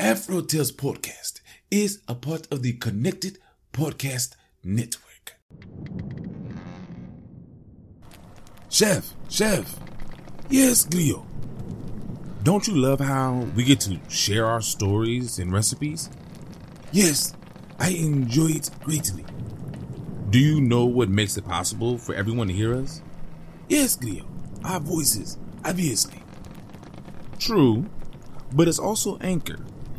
Afro Tales Podcast is a part of the Connected Podcast Network. Chef, Chef. Yes, Glio. Don't you love how we get to share our stories and recipes? Yes, I enjoy it greatly. Do you know what makes it possible for everyone to hear us? Yes, Glio. Our voices, obviously. True, but it's also Anchor,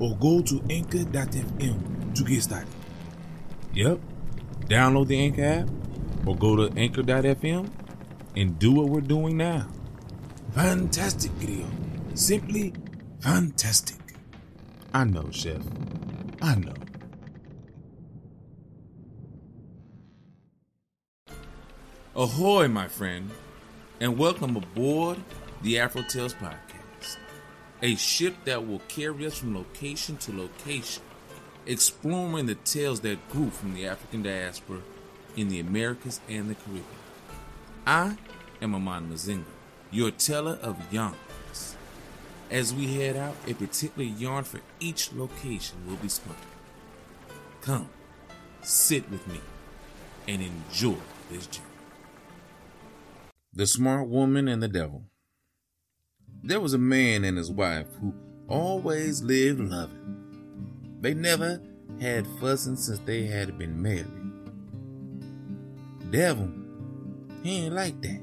or go to anchor.fm to get started. Yep. Download the Anchor app or go to anchor.fm and do what we're doing now. Fantastic video. Simply fantastic. I know, Chef. I know. Ahoy, my friend, and welcome aboard the Afro Tales Podcast, a ship that will carry us from location to location, exploring the tales that grew from the African diaspora in the Americas and the Caribbean. I am Amon Mazinga, your teller of yarns. As we head out, a particular yarn for each location will be spun. Come, sit with me, and enjoy this journey. The Smart Woman and the Devil. There was a man and his wife who always lived loving. They never had fussing since they had been married. Devil, he ain't like that.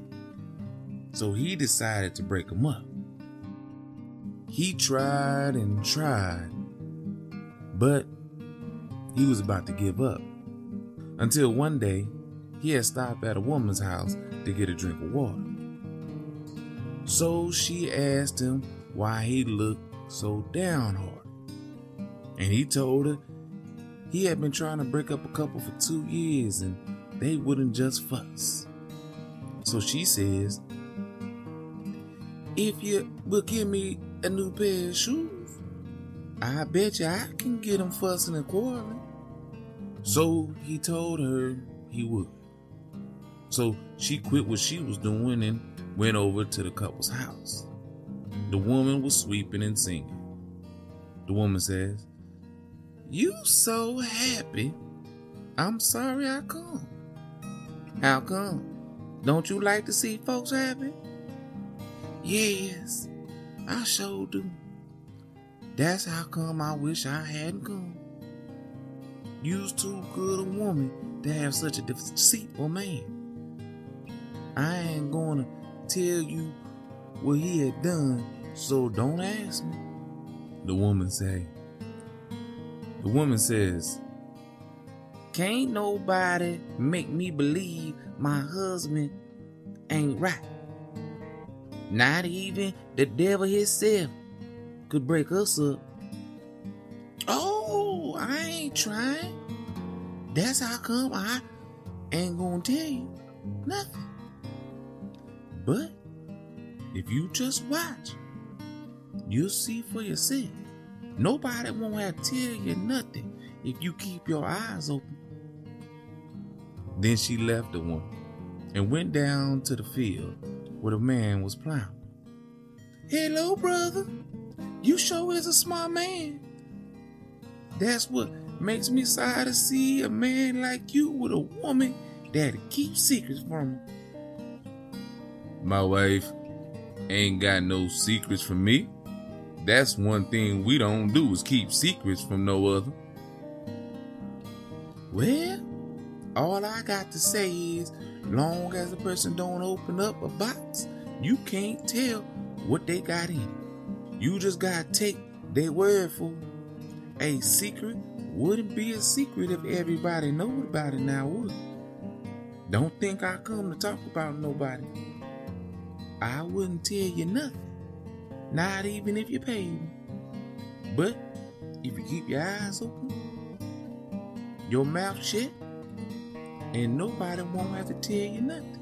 So he decided to break them up. He tried and tried, but he was about to give up. Until one day, he had stopped at a woman's house to get a drink of water. So she asked him why he looked so downhearted. And he told her he had been trying to break up a couple for two years and they wouldn't just fuss. So she says, If you will give me a new pair of shoes, I bet you I can get them fussing and quarreling. So he told her he would. So she quit what she was doing and went over to the couple's house. The woman was sweeping and singing. The woman says, You so happy. I'm sorry I come. How come? Don't you like to see folks happy? Yes, I sure do. That's how come I wish I hadn't come. You's too good a woman to have such a deceitful man. I ain't gonna tell you what he had done, so don't ask me. The woman say. The woman says, Can't nobody make me believe my husband ain't right. Not even the devil himself could break us up. Oh, I ain't trying. That's how come I ain't gonna tell you nothing. But if you just watch, you'll see for yourself. Nobody won't have to tell you nothing if you keep your eyes open. Then she left the woman and went down to the field where the man was plowing. Hello, brother. You sure is a smart man. That's what makes me sad to see a man like you with a woman that keeps secrets from him. My wife ain't got no secrets from me. That's one thing we don't do is keep secrets from no other. Well, all I got to say is, long as a person don't open up a box, you can't tell what they got in. You just gotta take their word for it. A secret wouldn't be a secret if everybody knew about it now, would it? Don't think I come to talk about nobody. I wouldn't tell you nothing. Not even if you paid me. But if you keep your eyes open, your mouth shut, and nobody won't have to tell you nothing.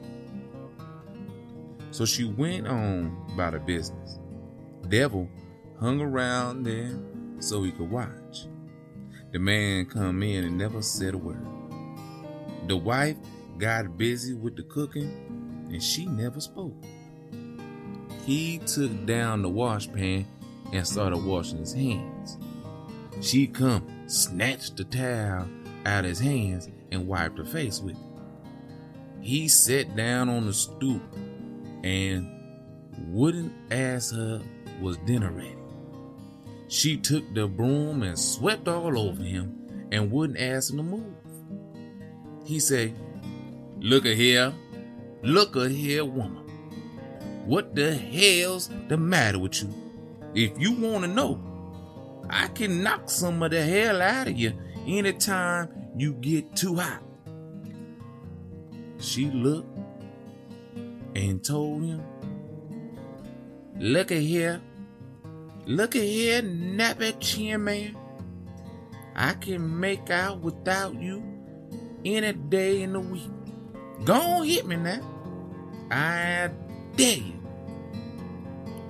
So she went on about her business. Devil hung around there so he could watch. The man come in and never said a word. The wife got busy with the cooking and she never spoke. He took down the washpan and started washing his hands. She come, snatched the towel out of his hands and wiped her face with it. He sat down on the stoop and wouldn't ask her was dinner ready. She took the broom and swept all over him and wouldn't ask him to move. He said, Look a here, look a here, woman. What the hell's the matter with you? If you want to know, I can knock some of the hell out of you anytime you get too hot. She looked and told him, Look at here, look at here, nappy chin man. I can make out without you any day in the week. Go on, hit me now. I dare you.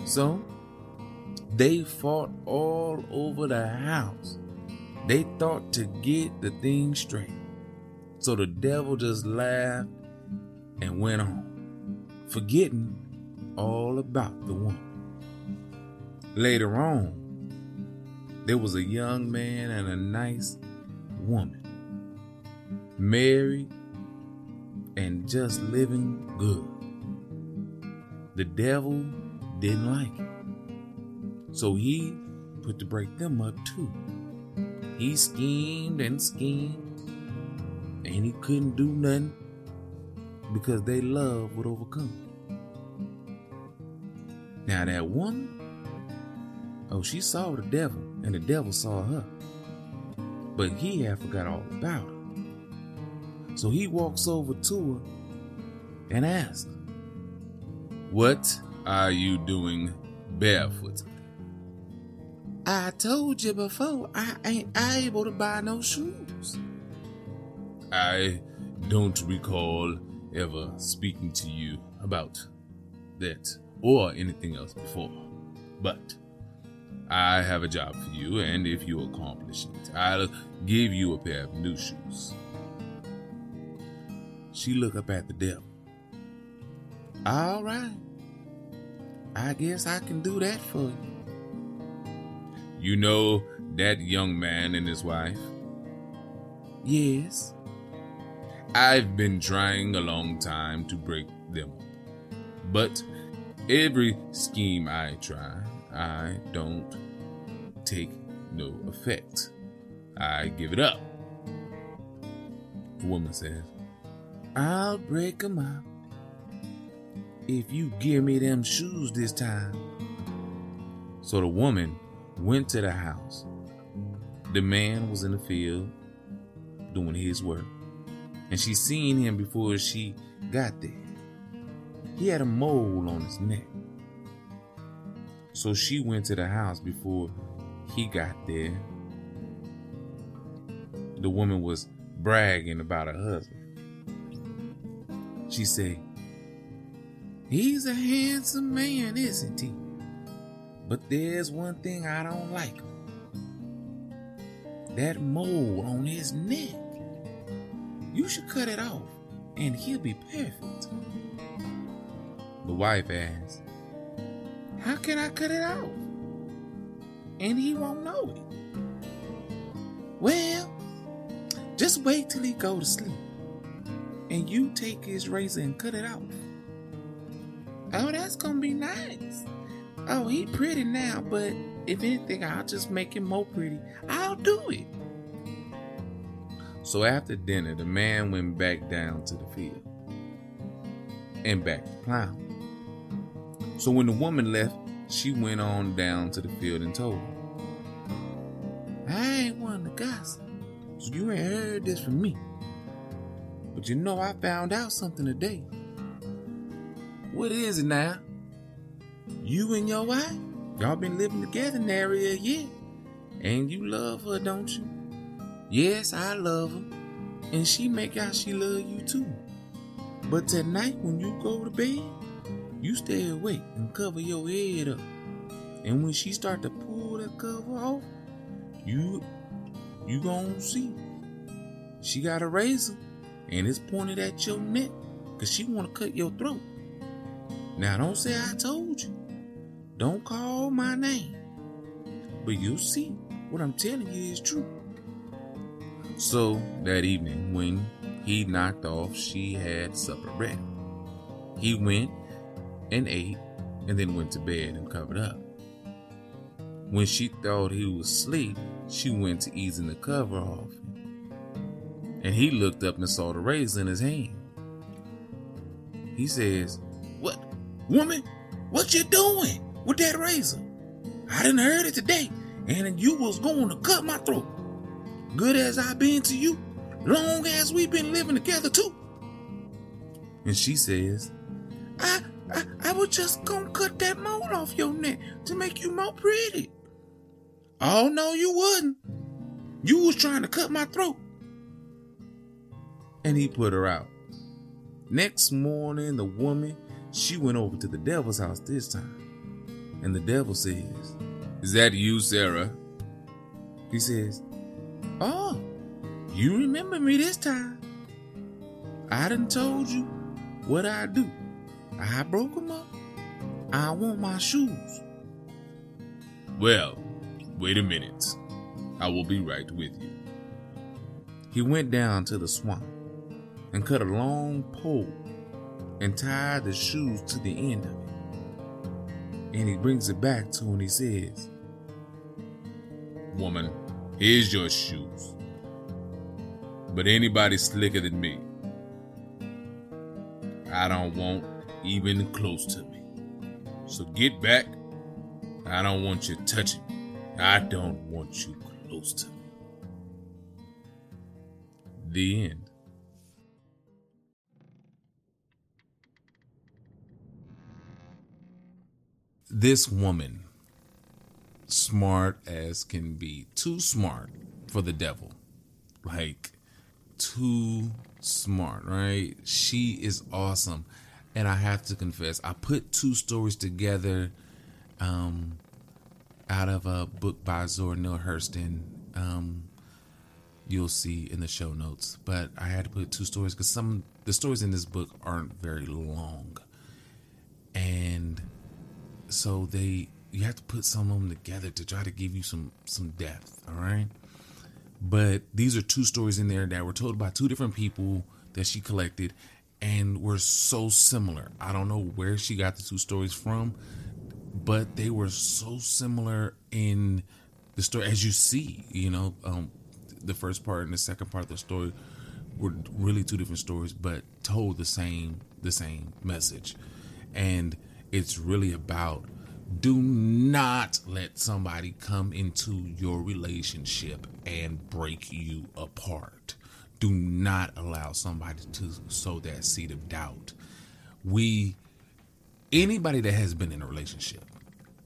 So they fought all over the house. They thought to get the thing straight. So the devil just laughed and went on, forgetting all about the woman. Later on, there was a young man and a nice woman, married and just living good. The devil didn't like it, so he put to break them up too. He schemed and schemed, and he couldn't do nothing because they love would overcome. Now that woman, oh, she saw the devil, and the devil saw her. But he had forgot all about her. So he walks over to her and asks, What are you doing barefoot? I told you before, I ain't able to buy no shoes. I don't recall ever speaking to you about that or anything else before. But I have a job for you, and if you accomplish it, I'll give you a pair of new shoes. She looked up at the devil. All right. I guess I can do that for you. You know that young man and his wife? Yes. I've been trying a long time to break them. Up, but every scheme I try, I don't take no effect. I give it up. The woman says, I'll break 'em up if you give me them shoes this time. So the woman went to the house. The man was in the field doing his work, and she seen him before she got there. He had a mole on his neck. So she went to the house before he got there. The woman was bragging about her husband. She said, He's a handsome man, isn't he? But there's one thing I don't like that mole on his neck. You should cut it off, and he'll be perfect. The wife asked, How can I cut it off? And he won't know it. Well, just wait till he go to sleep, and you take his razor and cut it off. Oh, that's gonna be nice. Oh, he pretty now, but if anything, I'll just make him more pretty. I'll do it. So after dinner, the man went back down to the field and back to plowing. So when the woman left, she went on down to the field and told him, I ain't one to gossip, so you ain't heard this from me. But you know I found out something today. What is it now? You and your wife, y'all been living together nary a year, And you love her, don't you? Yes, I love her. And she make out she love you too. But tonight when you go to bed, you stay awake and cover your head up. And when she start to pull that cover off, you you gonna see. She got a razor and it's pointed at your neck because she wanna cut your throat. Now don't say I told you. Don't call my name. But you'll see what I'm telling you is true. So that evening, when he knocked off, she had supper ready. He went and ate and then went to bed and covered up. When she thought he was asleep, she went to easing the cover off. him. And he looked up and saw the razor in his hand. He says, woman? What you doing with that razor? I didn't heard it today, and you was going to cut my throat. Good as I been to you, long as we been living together too. And she says, I, I, I was just gonna cut that mole off your neck to make you more pretty. Oh no, you wouldn't. You was trying to cut my throat. And he put her out. Next morning, the woman, she went over to the devil's house this time. And the devil says, Is that you, Sarah? He says, Oh, you remember me this time. I done told you what I do. I broke them up. I want my shoes. Well, wait a minute. I will be right with you. He went down to the swamp and cut a long pole and tied the shoes to the end of it. And he brings it back to him and he says, Woman, here's your shoes but anybody slicker than me, I don't want even close to me. So get back. I don't want you touching me. I don't want you close to me. The end. This woman, smart as can be, too smart for the devil. Like, too smart, right? She is awesome. And I have to confess, I put two stories together um, out of a book by Zora Neale Hurston. Um, you'll see in the show notes. But I had to put two stories because some the stories in this book aren't very long, and so they you have to put some of them together to try to give you some some depth. All right. But these are two stories in there that were told by two different people that she collected and were so similar. I don't know where she got the two stories from, but they were so similar in the story as you see, you know, um, the first part and the second part of the story were really two different stories but told the same the same message. And it's really about do not let somebody come into your relationship and break you apart. Do not allow somebody to sow that seed of doubt. We, anybody that has been in a relationship,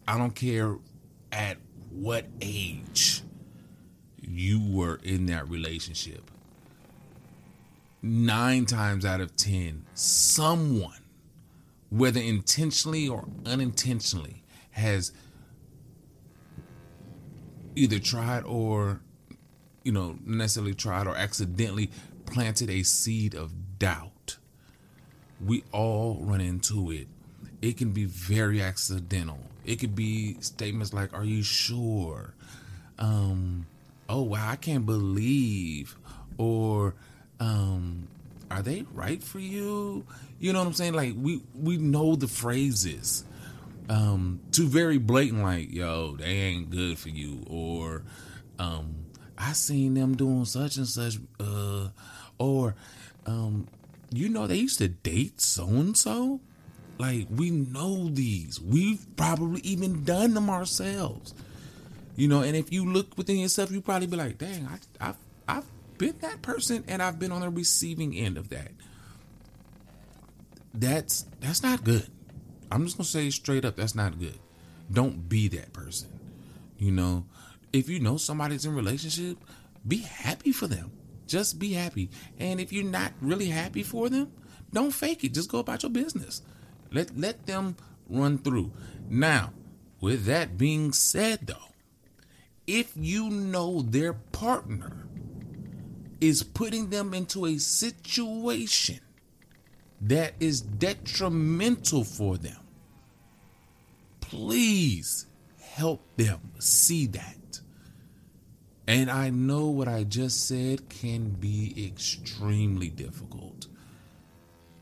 I don't care at what age you were in that relationship, nine times out of ten, someone, whether intentionally or unintentionally, has either tried or you know necessarily tried or accidentally planted a seed of doubt. We all run into it. It can be very accidental. It could be statements like are you sure? Um oh wow i can't believe or um are they right for you you know what i'm saying like we we know the phrases um, to very blatant, like, yo, they ain't good for you, or um, I seen them doing such and such, uh, or um, you know, they used to date so and so. Like, we know these. We've probably even done them ourselves. You know, and if you look within yourself, you probably be like, dang, I, I've been that person and I've been on the receiving end of that. That's that's not good. I'm just gonna say straight up, that's not good. Don't be that person. You know, if you know somebody's in relationship, be happy for them. Just be happy. And if you're not really happy for them, don't fake it. Just go about your business. Let let them run through. Now, with that being said though, if you know their partner is putting them into a situation that is detrimental for them, please help them see that. And I know what I just said can be extremely difficult.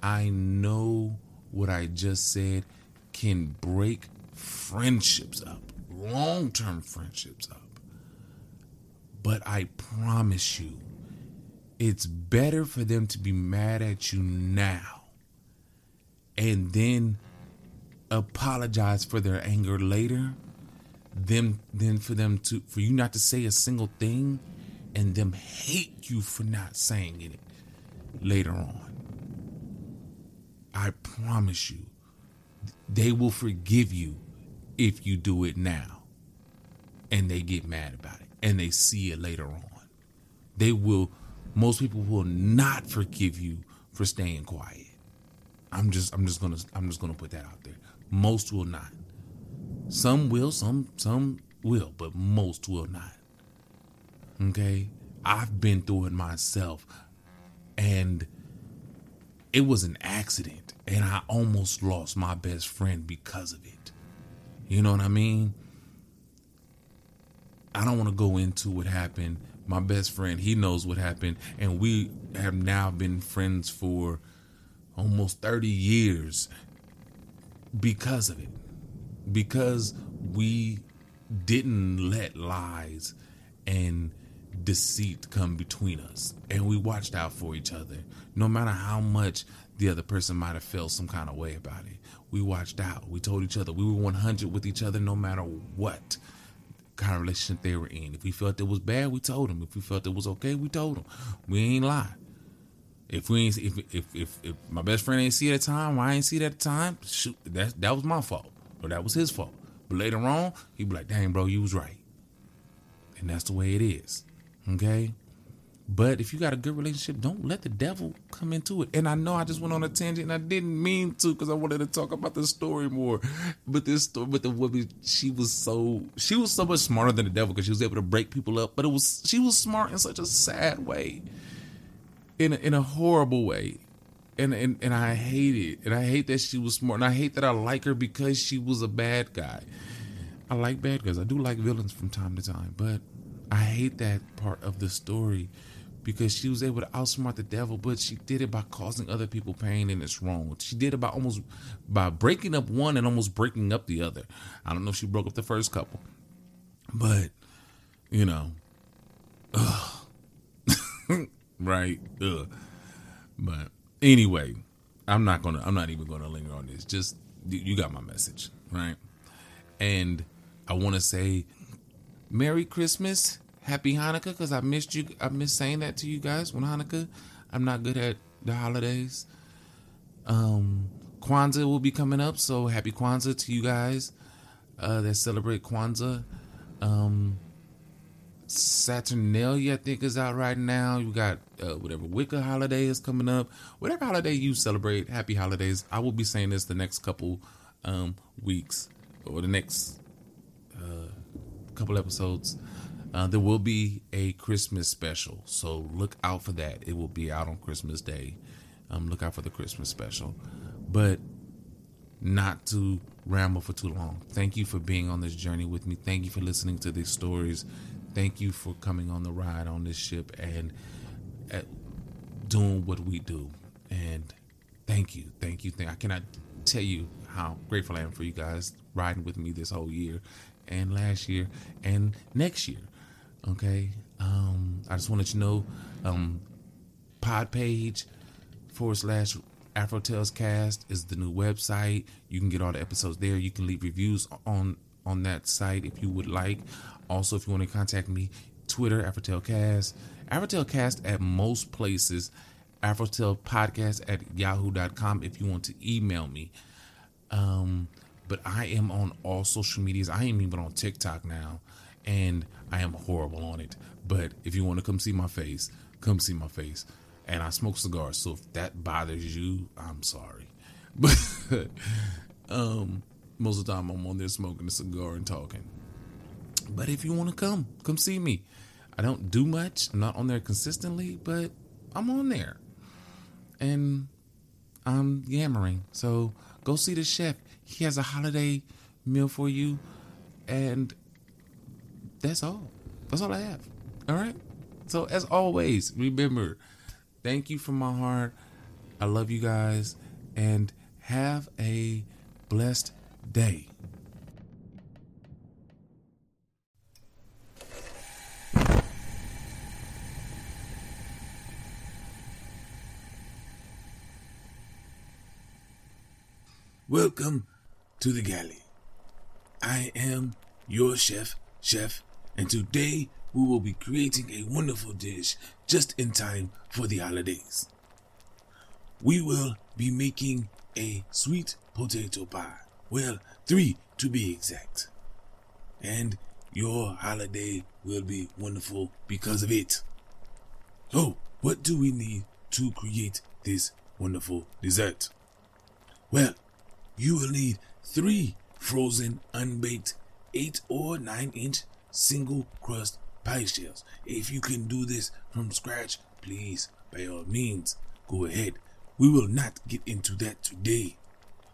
I know what I just said can break friendships up, long term friendships up. But I promise you, it's better for them to be mad at you now and then apologize for their anger later them than for them to for you not to say a single thing and them hate you for not saying it later on. I promise you, they will forgive you if you do it now. And they get mad about it and they see it later on. They will, most people will not forgive you for staying quiet. I'm just, I'm just gonna, I'm just gonna put that out there. Most will not. Some will, some some will, but most will not. Okay? I've been through it myself and it was an accident and I almost lost my best friend because of it. You know what I mean? I don't want to go into what happened. My best friend, he knows what happened and we have now been friends for almost 30 years because of it. Because we didn't let lies and deceit come between us and we watched out for each other. No matter how much the other person might have felt some kind of way about it we watched out. We told each other. We were 100 with each other no matter what kind of relationship they were in if we felt it was bad we told them if we felt it was okay we told them we ain't lie if we ain't if if if, if my best friend ain't see it at the time I ain't see it at the time shoot that that was my fault or that was his fault. But later on, he'd be like, dang, bro, you was right. And that's the way it is. Okay? But if you got a good relationship, don't let the devil come into it. And I know I just went on a tangent and I didn't mean to because I wanted to talk about the story more. But this story, but the woman, she was so, she was so much smarter than the devil because she was able to break people up. But it was, she was smart in such a sad way, in a, in a horrible way and, and and I hate it. And I hate that she was smart. And I hate that I like her because she was a bad guy. I like bad guys. I do like villains from time to time, but I hate that part of the story because she was able to outsmart the devil, but she did it by causing other people pain, and it's wrong. She did it by almost by breaking up one and almost breaking up the other. I don't know if she broke up the first couple, but you know, right? Ugh. But Anyway, I'm not gonna. I'm not even gonna linger on this. Just you got my message, right? And I want to say, Merry Christmas, Happy Hanukkah, because I missed you. I missed saying that to you guys when Hanukkah. I'm not good at the holidays. Um, Kwanzaa will be coming up, so happy Kwanzaa to you guys uh, that celebrate Kwanzaa. Um, Saturnalia, I think, is out right now. You got uh, whatever Wicca holiday is coming up. Whatever holiday you celebrate, happy holidays. I will be saying this the next couple um, weeks or the next uh, couple episodes. Uh, there will be a Christmas special, so look out for that. It will be out on Christmas Day. Um, look out for the Christmas special. But not to ramble for too long. Thank you for being on this journey with me. Thank you for listening to these stories thank you for coming on the ride on this ship and uh, doing what we do. And thank you, thank you, thank. I cannot tell you how grateful I am for you guys riding with me this whole year, and last year, and next year. Okay, um, I just want to let you know, um, pod page forward slash Afro Tales Cast is the new website. You can get all the episodes there. You can leave reviews on on that site if you would like. Also, if you want to contact me, Twitter, AfroTaleCast, AfroTaleCast at most places, Podcast at yahoo.com if you want to email me. Um, but I am on all social medias. I am even on TikTok now. And I am horrible on it. But if you want to come see my face, come see my face. And I smoke cigars, so if that bothers you, I'm sorry. But um, most of the time I'm on there smoking a cigar and talking. But if you want to come, come see me. I don't do much. I'm not on there consistently, but I'm on there. And I'm yammering. So go see the chef. He has a holiday meal for you. And that's all. That's all I have. All right. So as always, remember, thank you from my heart. I love you guys and have a blessed day. Welcome to the galley. I am your chef, Chef, and today we will be creating a wonderful dish just in time for the holidays. We will be making a sweet potato pie. Well, three to be exact. And your holiday will be wonderful because of it. So, what do we need to create this wonderful dessert? Well, you will need three frozen unbaked 8 or 9 inch single crust pie shells. If you can do this from scratch, please, by all means, go ahead. We will not get into that today.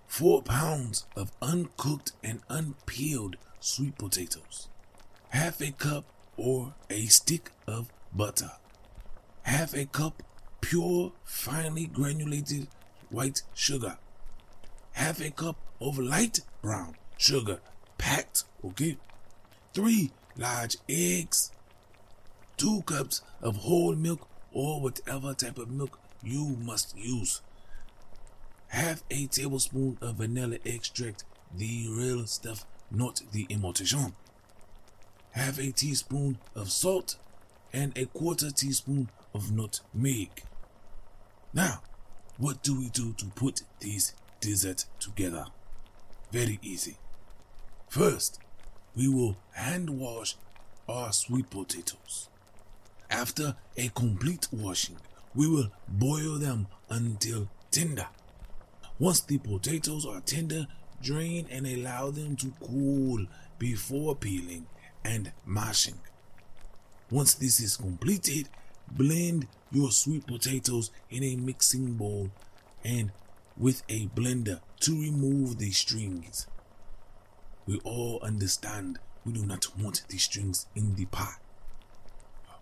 4 pounds of uncooked and unpeeled sweet potatoes. Half a cup or a stick of butter. Half a cup pure, finely granulated white sugar half a cup of light brown sugar packed, okay? Three large eggs, two cups of whole milk or whatever type of milk you must use. Half a tablespoon of vanilla extract, the real stuff, not the imitation. Half a teaspoon of salt and a quarter teaspoon of nutmeg. Now, what do we do to put these dessert together. Very easy. First, we will hand wash our sweet potatoes. After a complete washing, we will boil them until tender. Once the potatoes are tender, drain and allow them to cool before peeling and mashing. Once this is completed, blend your sweet potatoes in a mixing bowl and with a blender to remove the strings. We all understand we do not want the strings in the pot.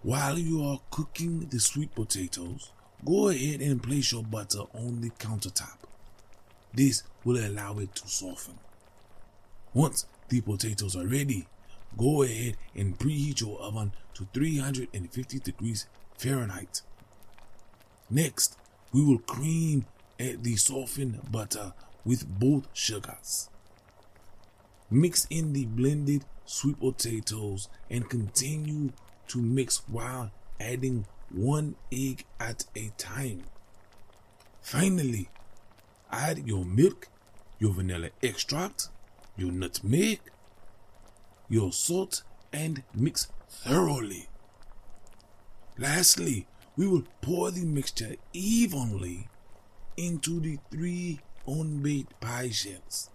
While you are cooking the sweet potatoes, go ahead and place your butter on the countertop. This will allow it to soften. Once the potatoes are ready, go ahead and preheat your oven to 350 degrees Fahrenheit. Next, we will cream the softened butter with both sugars. Mix in the blended sweet potatoes and continue to mix while adding one egg at a time. Finally, add your milk, your vanilla extract, your nutmeg, your salt, and mix thoroughly. Lastly, we will pour the mixture evenly into the three unbaked pie shells.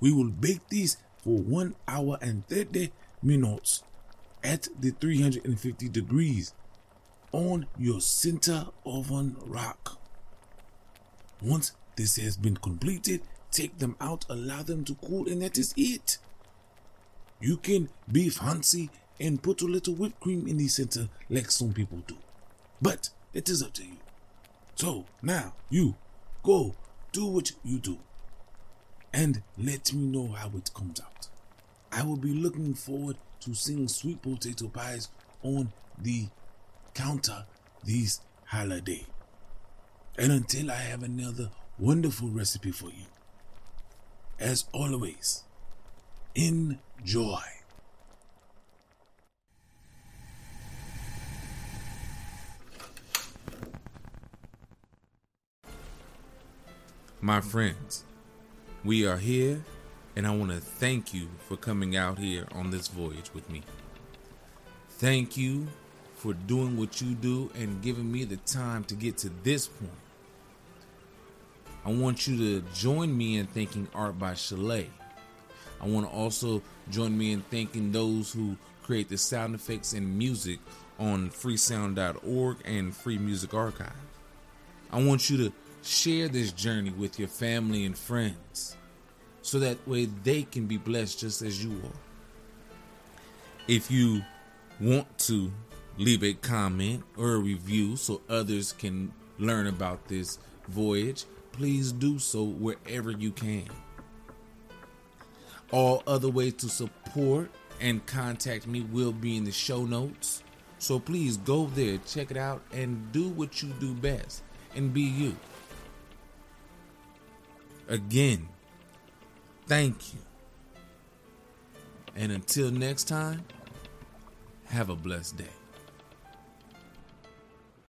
We will bake these for 1 hour and 30 minutes at the 350 degrees on your center oven rack. Once this has been completed, take them out, allow them to cool, and that is it. You can be fancy and put a little whipped cream in the center like some people do. But it is up to you. So now you Go, do what you do, and let me know how it comes out. I will be looking forward to seeing sweet potato pies on the counter this holiday. And until I have another wonderful recipe for you, as always, enjoy. My friends, we are here, and I want to thank you for coming out here on this voyage with me. Thank you for doing what you do and giving me the time to get to this point. I want you to join me in thanking Art by Chalet. I want to also join me in thanking those who create the sound effects and music on freesound.org and Free Music Archive. I want you to share this journey with your family and friends so that way they can be blessed just as you are. If you want to leave a comment or a review so others can learn about this voyage, please do so wherever you can. All other ways to support and contact me will be in the show notes. So please go there, check it out, and do what you do best and be you. Again, thank you. And until next time, have a blessed day.